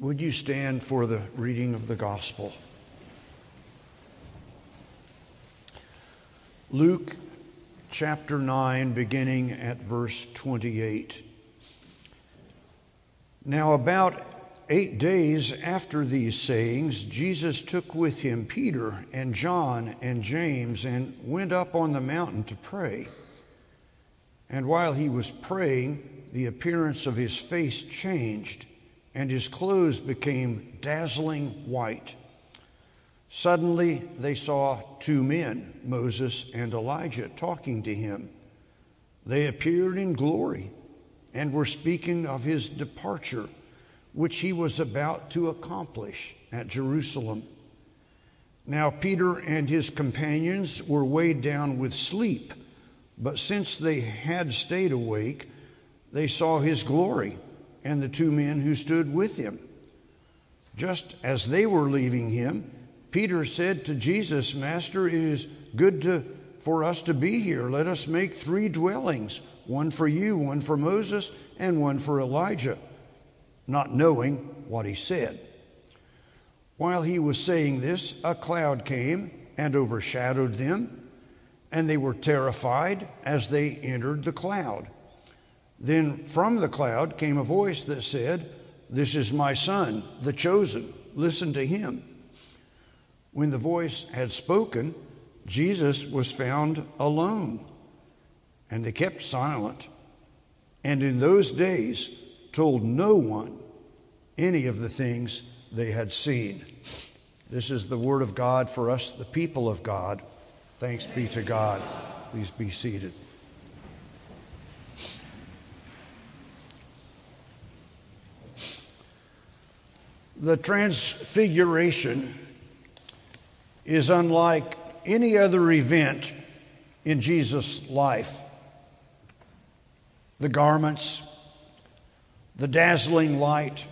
Would you stand for the reading of the gospel? Luke chapter 9, beginning at verse 28. Now, about eight days after these sayings, Jesus took with him Peter and John and James and went up on the mountain to pray. And while he was praying, the appearance of his face changed, and his clothes became dazzling white. Suddenly they saw two men, Moses and Elijah, talking to him. They appeared in glory and were speaking of his departure, which he was about to accomplish at Jerusalem. Now, Peter and his companions were weighed down with sleep, but since they had stayed awake, they saw his glory and the two men who stood with him. Just as they were leaving him, Peter said to Jesus, Master, it is good to, for us to be here. Let us make three dwellings one for you, one for Moses, and one for Elijah, not knowing what he said. While he was saying this, a cloud came and overshadowed them, and they were terrified as they entered the cloud. Then from the cloud came a voice that said, This is my son, the chosen. Listen to him. When the voice had spoken, Jesus was found alone, and they kept silent, and in those days told no one any of the things they had seen. This is the word of God for us, the people of God. Thanks be to God. Please be seated. The Transfiguration is unlike any other event in Jesus' life. The garments, the dazzling light,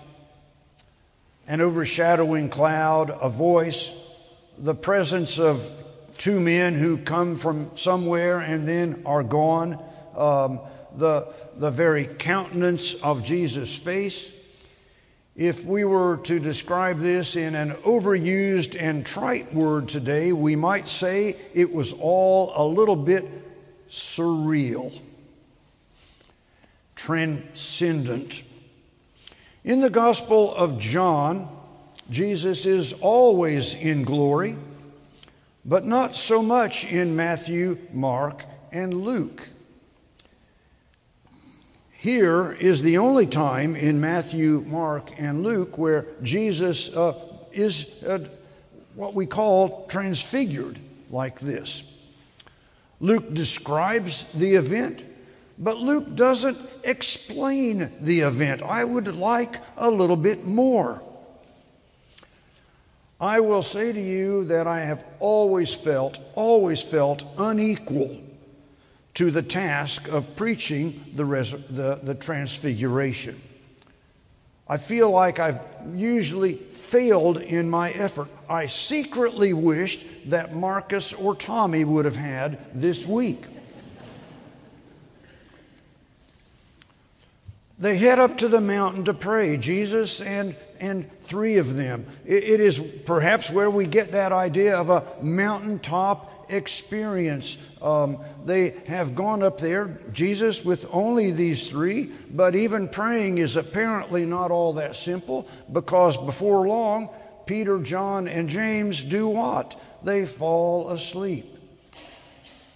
an overshadowing cloud, a voice, the presence of two men who come from somewhere and then are gone, um, the, the very countenance of Jesus' face if we were to describe this in an overused and trite word today, we might say it was all a little bit surreal, transcendent. In the Gospel of John, Jesus is always in glory, but not so much in Matthew, Mark, and Luke. Here is the only time in Matthew, Mark, and Luke where Jesus uh, is uh, what we call transfigured like this. Luke describes the event, but Luke doesn't explain the event. I would like a little bit more. I will say to you that I have always felt, always felt unequal to the task of preaching the, res- the, the transfiguration. I feel like I've usually failed in my effort. I secretly wished that Marcus or Tommy would have had this week. They head up to the mountain to pray, Jesus and, and three of them. it, it is perhaps where we get that idea of a mountaintop experience. Um, they have gone up there, Jesus with only these three, but even praying is apparently not all that simple because before long, Peter, John, and James do what? They fall asleep.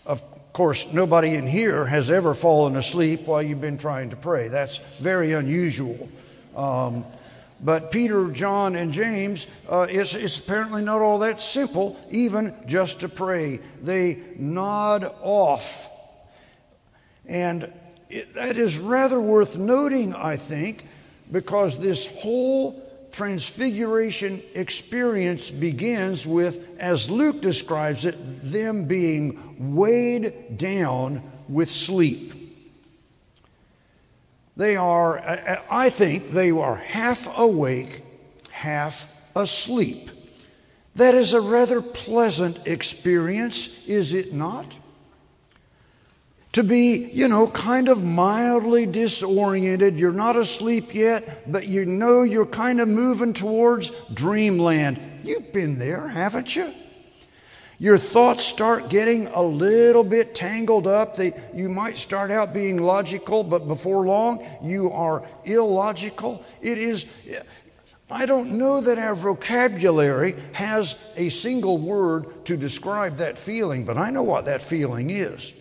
Of course, nobody in here has ever fallen asleep while you've been trying to pray. That's very unusual. Um, but Peter, John, and James, uh, it's, it's apparently not all that simple, even just to pray. They nod off. And it, that is rather worth noting, I think, because this whole transfiguration experience begins with, as Luke describes it, them being weighed down with sleep. They are, uh, uh, I think, they are half awake, half asleep. That is a rather pleasant experience, is it not? to be, you know, kind of mildly disoriented. You're not asleep yet, but you know you're kind of moving towards dreamland. You've been there, haven't you? Your thoughts start getting a little bit tangled up. They, you might start out being logical, but before long, you are illogical. It is, I don't know that our vocabulary has a single word to describe that feeling, but I know what that feeling is.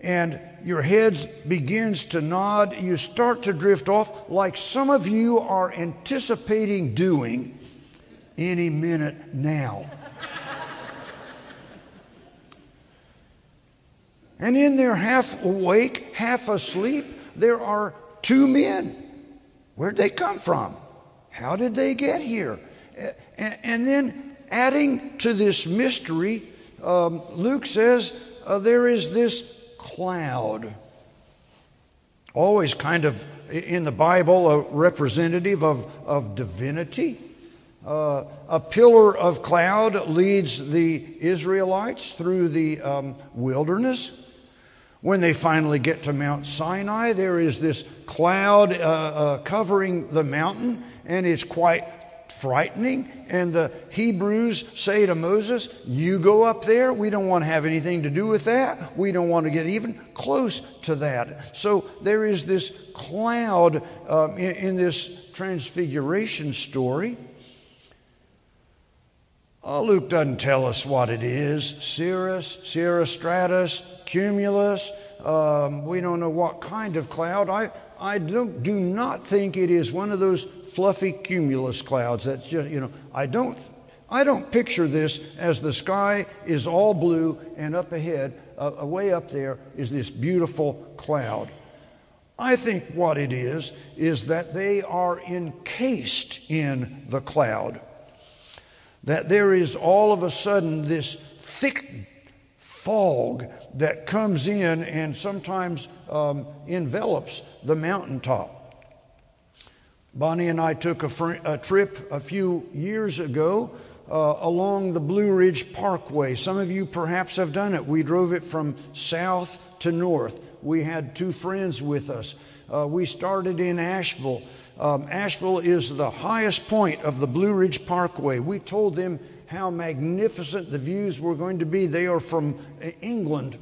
And your head begins to nod. You start to drift off like some of you are anticipating doing any minute now. And in there, half awake, half asleep, there are two men. Where'd they come from? How did they get here? And then, adding to this mystery, um, Luke says uh, there is this cloud. Always kind of in the Bible, a representative of, of divinity. Uh, a pillar of cloud leads the Israelites through the um, wilderness. When they finally get to Mount Sinai, there is this cloud uh, uh, covering the mountain, and it's quite frightening. And the Hebrews say to Moses, You go up there. We don't want to have anything to do with that. We don't want to get even close to that. So there is this cloud um, in, in, this transfiguration story. Uh, Luke doesn't tell us what it is cirrus, cirrostratus, cumulus. Um, we don't know what kind of cloud. I, I don't, do not think it is one of those fluffy cumulus clouds. That's just, you know, I don't, I don't picture this as the sky is all blue and up ahead, uh, way up there, is this beautiful cloud. I think what it is, is that they are encased in the cloud. That there is all of a sudden this thick fog that comes in and sometimes um, envelops the mountaintop. Bonnie and I took a, fr- a trip a few years ago uh, along the Blue Ridge Parkway. Some of you perhaps have done it. We drove it from south to north. We had two friends with us. Uh, we started in Asheville. Um, Asheville is the highest point of the Blue Ridge Parkway. We told them how magnificent the views were going to be. They are from England.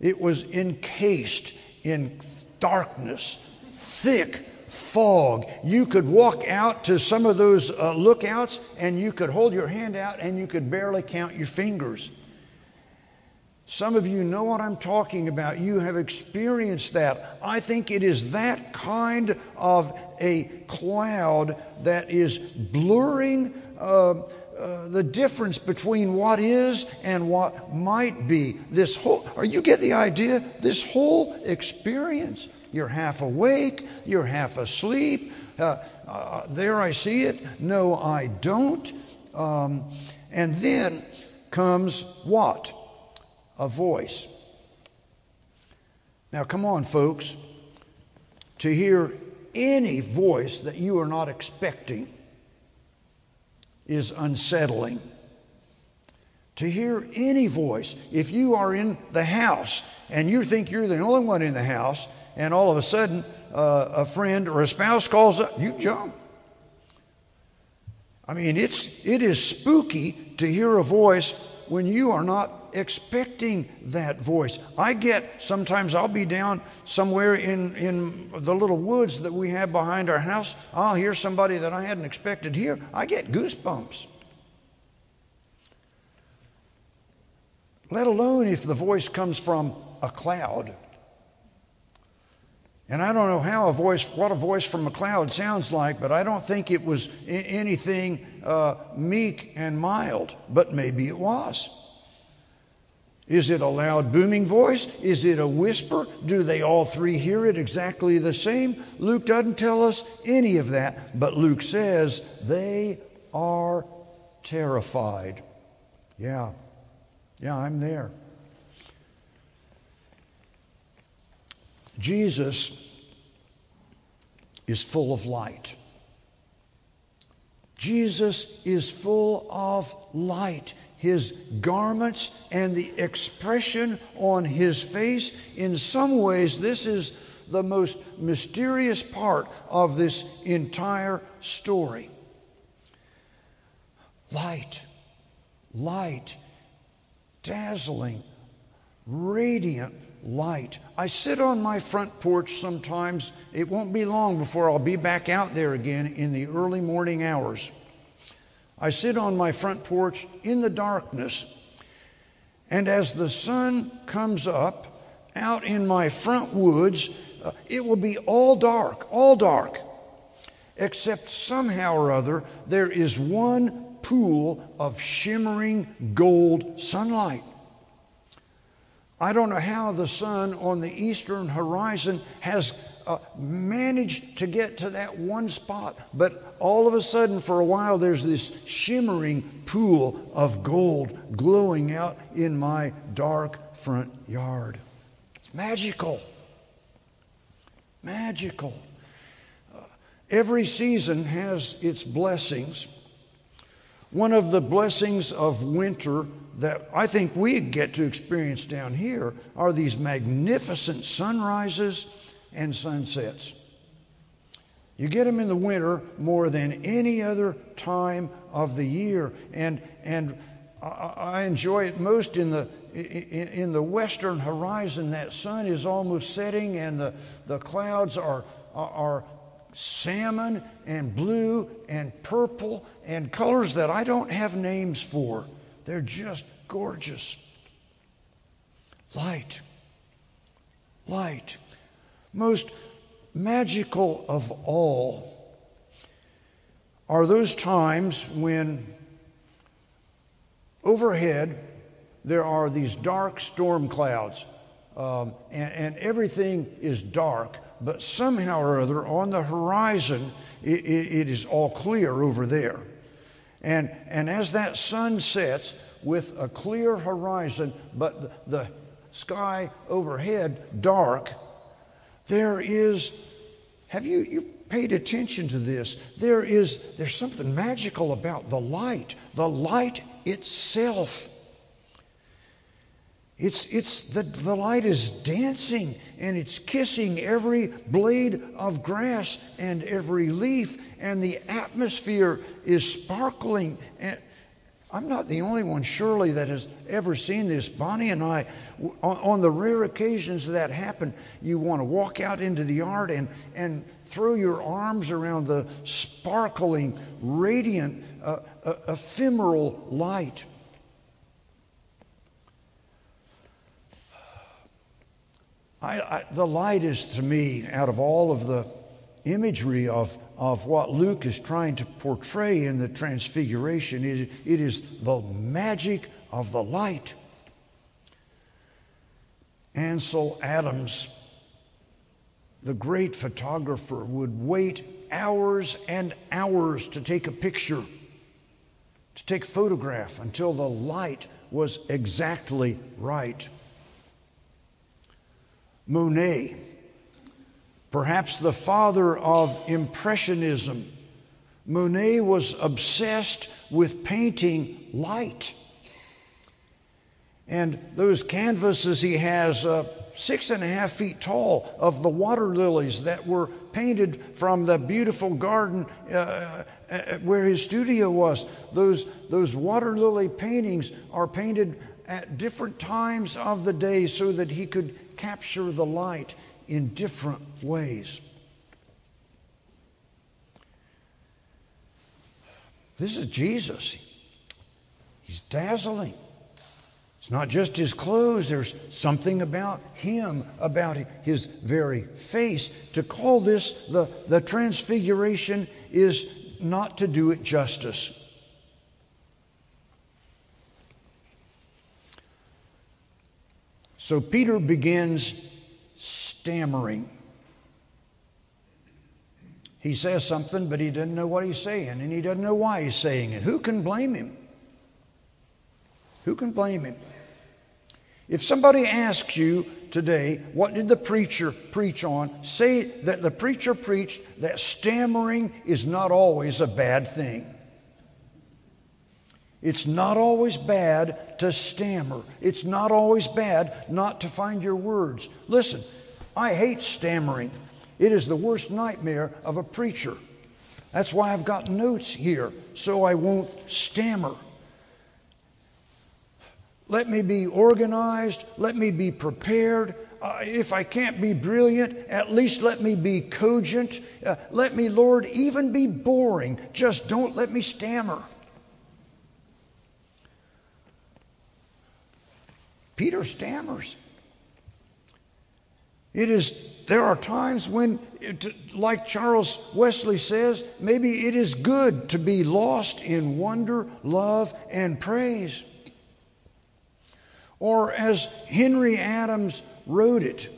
It was encased in darkness, thick fog. You could walk out to some of those uh, lookouts and you could hold your hand out and you could barely count your fingers. Some of you know what I'm talking about. You have experienced that. I think it is that kind of a cloud that is blurring uh, uh, the difference between what is and what might be. This whole, or you get the idea? This whole experience. You're half awake, you're half asleep. Uh, uh, there I see it. No, I don't. Um, and then comes what? A voice. Now, come on, folks. To hear any voice that you are not expecting is unsettling. To hear any voice, if you are in the house and you think you're the only one in the house, and all of a sudden uh, a friend or a spouse calls up, you jump. I mean, it's, it is spooky to hear a voice when you are not expecting that voice. I get, sometimes I'll be down somewhere in, in the little woods that we have behind our house. I'll hear somebody that I hadn't expected here. I get goosebumps. Let alone if the voice comes from a cloud. And I don't know how a voice, what a voice from a cloud sounds like, but I don't think it was anything uh, meek and mild, but maybe it was. Is it a loud booming voice? Is it a whisper? Do they all three hear it exactly the same? Luke doesn't tell us any of that, but Luke says they are terrified. Yeah, yeah, I'm there. Jesus is full of light. Jesus is full of light. His garments and the expression on his face. In some ways, this is the most mysterious part of this entire story. Light, light, dazzling, radiant light. I sit on my front porch sometimes. It won't be long before I'll be back out there again in the early morning hours. I sit on my front porch in the darkness, and as the sun comes up out in my front woods, uh, it will be all dark, all dark, except somehow or other there is one pool of shimmering gold sunlight. I don't know how the sun on the eastern horizon has uh, managed to get to that one spot, but all of a sudden, for a while, there's this shimmering pool of gold glowing out in my dark front yard. It's magical. Magical. Uh, every season has its blessings. One of the blessings of winter that I think we get to experience down here are these magnificent sunrises and sunsets. You get them in the winter more than any other time of the year, and and I enjoy it most in the in the western horizon. That sun is almost setting, and the the clouds are are salmon and blue and purple and colors that I don't have names for. They're just gorgeous. Light, light most magical of all are those times when overhead there are these dark storm clouds um, and, and, everything is dark, but somehow or other on the horizon it, it, it is all clear over there. And, and as that sun sets with a clear horizon, but the, the sky overhead dark, there is, have you, you paid attention to this? There is, there's something magical about the light, the light itself. It's, it's the, the light is dancing and it's kissing every blade of grass and every leaf, and the atmosphere is sparkling. And, I'm not the only one, surely, that has ever seen this. Bonnie and I, on, the rare occasions that happen, you want to walk out into the yard and, and throw your arms around the sparkling, radiant, uh, uh, ephemeral light. I, I, the light is to me, out of all of the imagery of, of what Luke is trying to portray in the Transfiguration. It, it is the magic of the light. Ansel Adams, the great photographer, would wait hours and hours to take a picture, to take a photograph until the light was exactly right. Monet perhaps the father of Impressionism. Monet was obsessed with painting light. And those canvases he has, uh, six and a half feet tall, of the water lilies that were painted from the beautiful garden uh, uh, where his studio was. Those, those water lily paintings are painted at different times of the day so that he could capture the light in different ways. This is Jesus. He's dazzling. It's not just his clothes, there's something about him, about his very face. To call this the, the transfiguration is not to do it justice. So Peter begins stammering. He says something, but he doesn't know what he's saying, and he doesn't know why he's saying it. Who can blame him? Who can blame him? If somebody asks you today, what did the preacher preach on? Say that the preacher preached that stammering is not always a bad thing. It's not always bad to stammer. It's not always bad not to find your words. Listen, I hate stammering. It is the worst nightmare of a preacher. That's why I've got notes here, so I won't stammer. Let me be organized. Let me be prepared. Uh, if I can't be brilliant, at least let me be cogent. Uh, let me, Lord, even be boring. Just don't let me stammer. Peter stammers. It is, there are times when, it, like Charles Wesley says, maybe it is good to be lost in wonder, love, and praise. Or as Henry Adams wrote it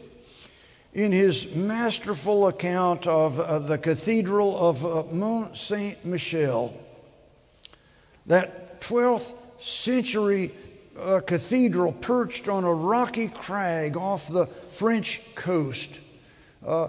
in his masterful account of uh, the Cathedral of uh, Mont Saint Michel, that 12th century a cathedral perched on a rocky crag off the French coast. Uh,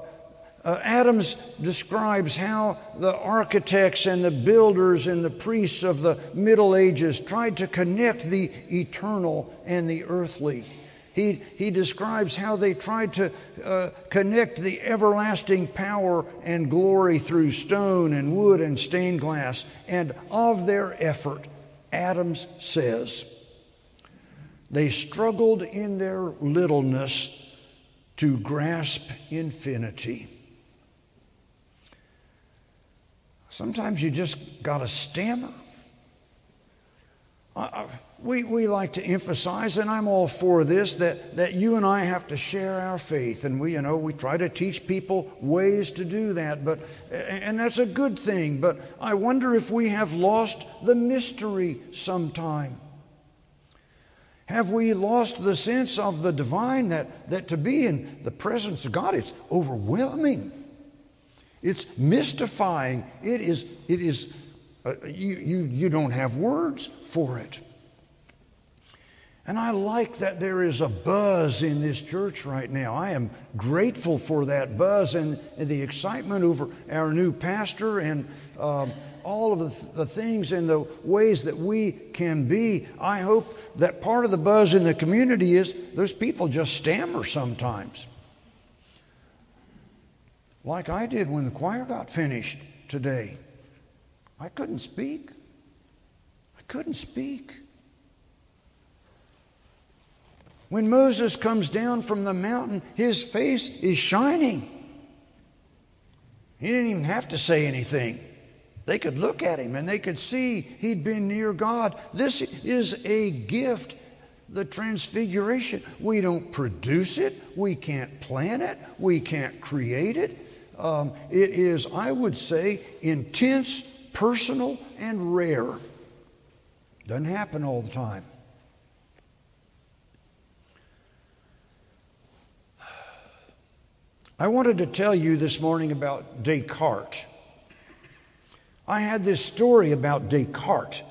uh, Adams describes how the architects and the builders and the priests of the Middle Ages tried to connect the eternal and the earthly. He, he describes how they tried to uh, connect the everlasting power and glory through stone and wood and stained glass. And of their effort, Adams says, they struggled in their littleness to grasp infinity. Sometimes you just got to stammer. we, we like to emphasize, and I'm all for this, that, that you and I have to share our faith. And we, you know, we try to teach people ways to do that, but, and that's a good thing. But I wonder if we have lost the mystery sometime. Have we lost the sense of the divine that, that to be in the presence of God, it's overwhelming. It's mystifying. It is, it is uh, you, you, you don't have words for it. And I like that there is a buzz in this church right now. I am grateful for that buzz and, and the excitement over our new pastor and um, all of the, the things and the ways that we can be. I hope that part of the buzz in the community is those people just stammer sometimes. Like I did when the choir got finished today. I couldn't speak. I couldn't speak. When Moses comes down from the mountain, his face is shining. He didn't even have to say anything. They could look at him and they could see he'd been near God. This is a gift, the transfiguration. We don't produce it, we can't plan it, we can't create it. Um, it is, I would say, intense, personal, and rare. Doesn't happen all the time. I wanted to tell you this morning about Descartes. I had this story about Descartes,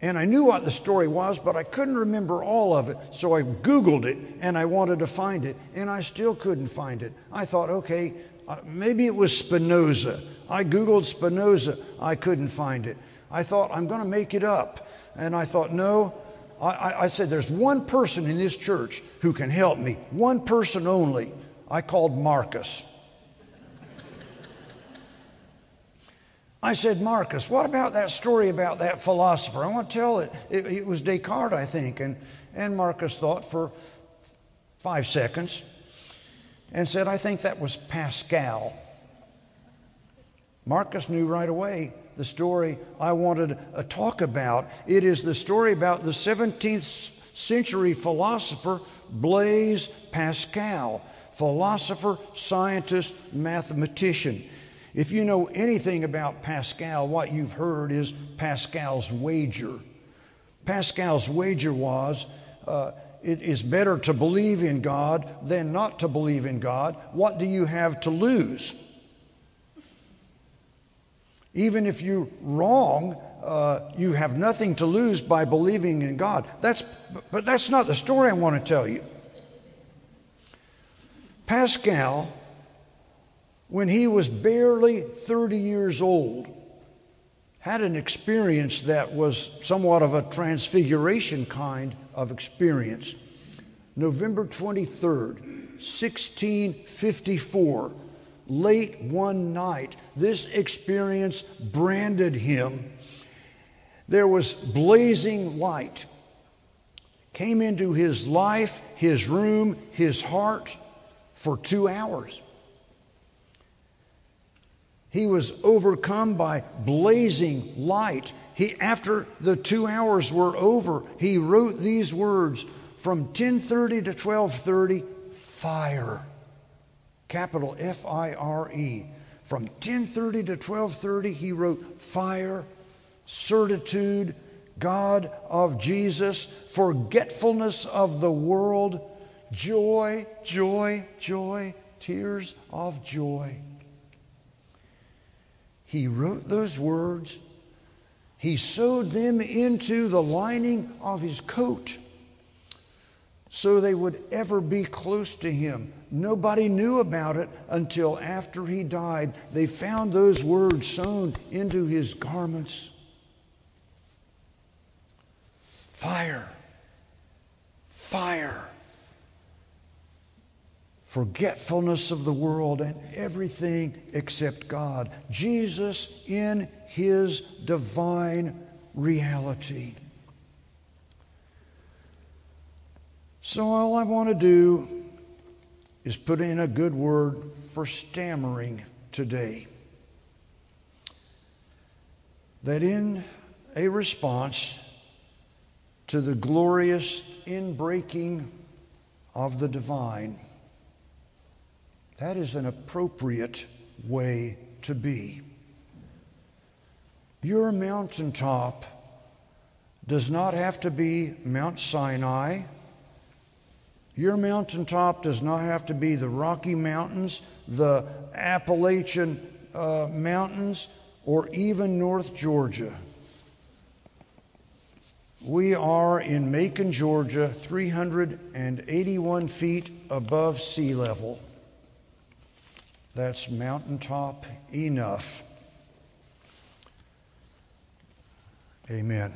and I knew what the story was, but I couldn't remember all of it. So I Googled it and I wanted to find it, and I still couldn't find it. I thought, okay, uh, maybe it was Spinoza. I Googled Spinoza, I couldn't find it. I thought, I'm going to make it up. And I thought, no. I, I said, there's one person in this church who can help me, one person only. I called Marcus. I said, Marcus, what about that story about that philosopher? I want to tell it. It, it was Descartes, I think. And, and Marcus thought for five seconds and said, I think that was Pascal. Marcus knew right away the story I wanted to talk about. It is the story about the 17th century philosopher Blaise Pascal, philosopher, scientist, mathematician. If you know anything about Pascal, what you've heard is Pascal's wager. Pascal's wager was uh, it is better to believe in God than not to believe in God. What do you have to lose? Even if you're wrong, uh, you have nothing to lose by believing in God. That's, but that's not the story I want to tell you. Pascal when he was barely 30 years old, had an experience that was somewhat of a transfiguration kind of experience. November 23rd, 1654, late one night, this experience branded him. There was blazing light, came into his life, his room, his heart for two hours. He was overcome by blazing light. He, after the two hours were over, he wrote these words from 10:30 to 12:30, fire. Capital F I R E. From 10:30 to 12:30, he wrote fire, certitude, God of Jesus, forgetfulness of the world, joy, joy, joy, tears of joy. He wrote those words. He sewed them into the lining of his coat so they would ever be close to him. Nobody knew about it until after he died. They found those words sewn into his garments. Fire, fire forgetfulness of the world and everything except God. Jesus in his divine reality. So, all I want to do is put in a good word for stammering today. That in a response to the glorious inbreaking of the divine, that is an appropriate way to be. Your mountaintop does not have to be Mount Sinai. Your mountaintop does not have to be the Rocky Mountains, the Appalachian uh, Mountains, or even North Georgia. We are in Macon, Georgia, 381 feet above sea level. That's mountaintop enough. Amen.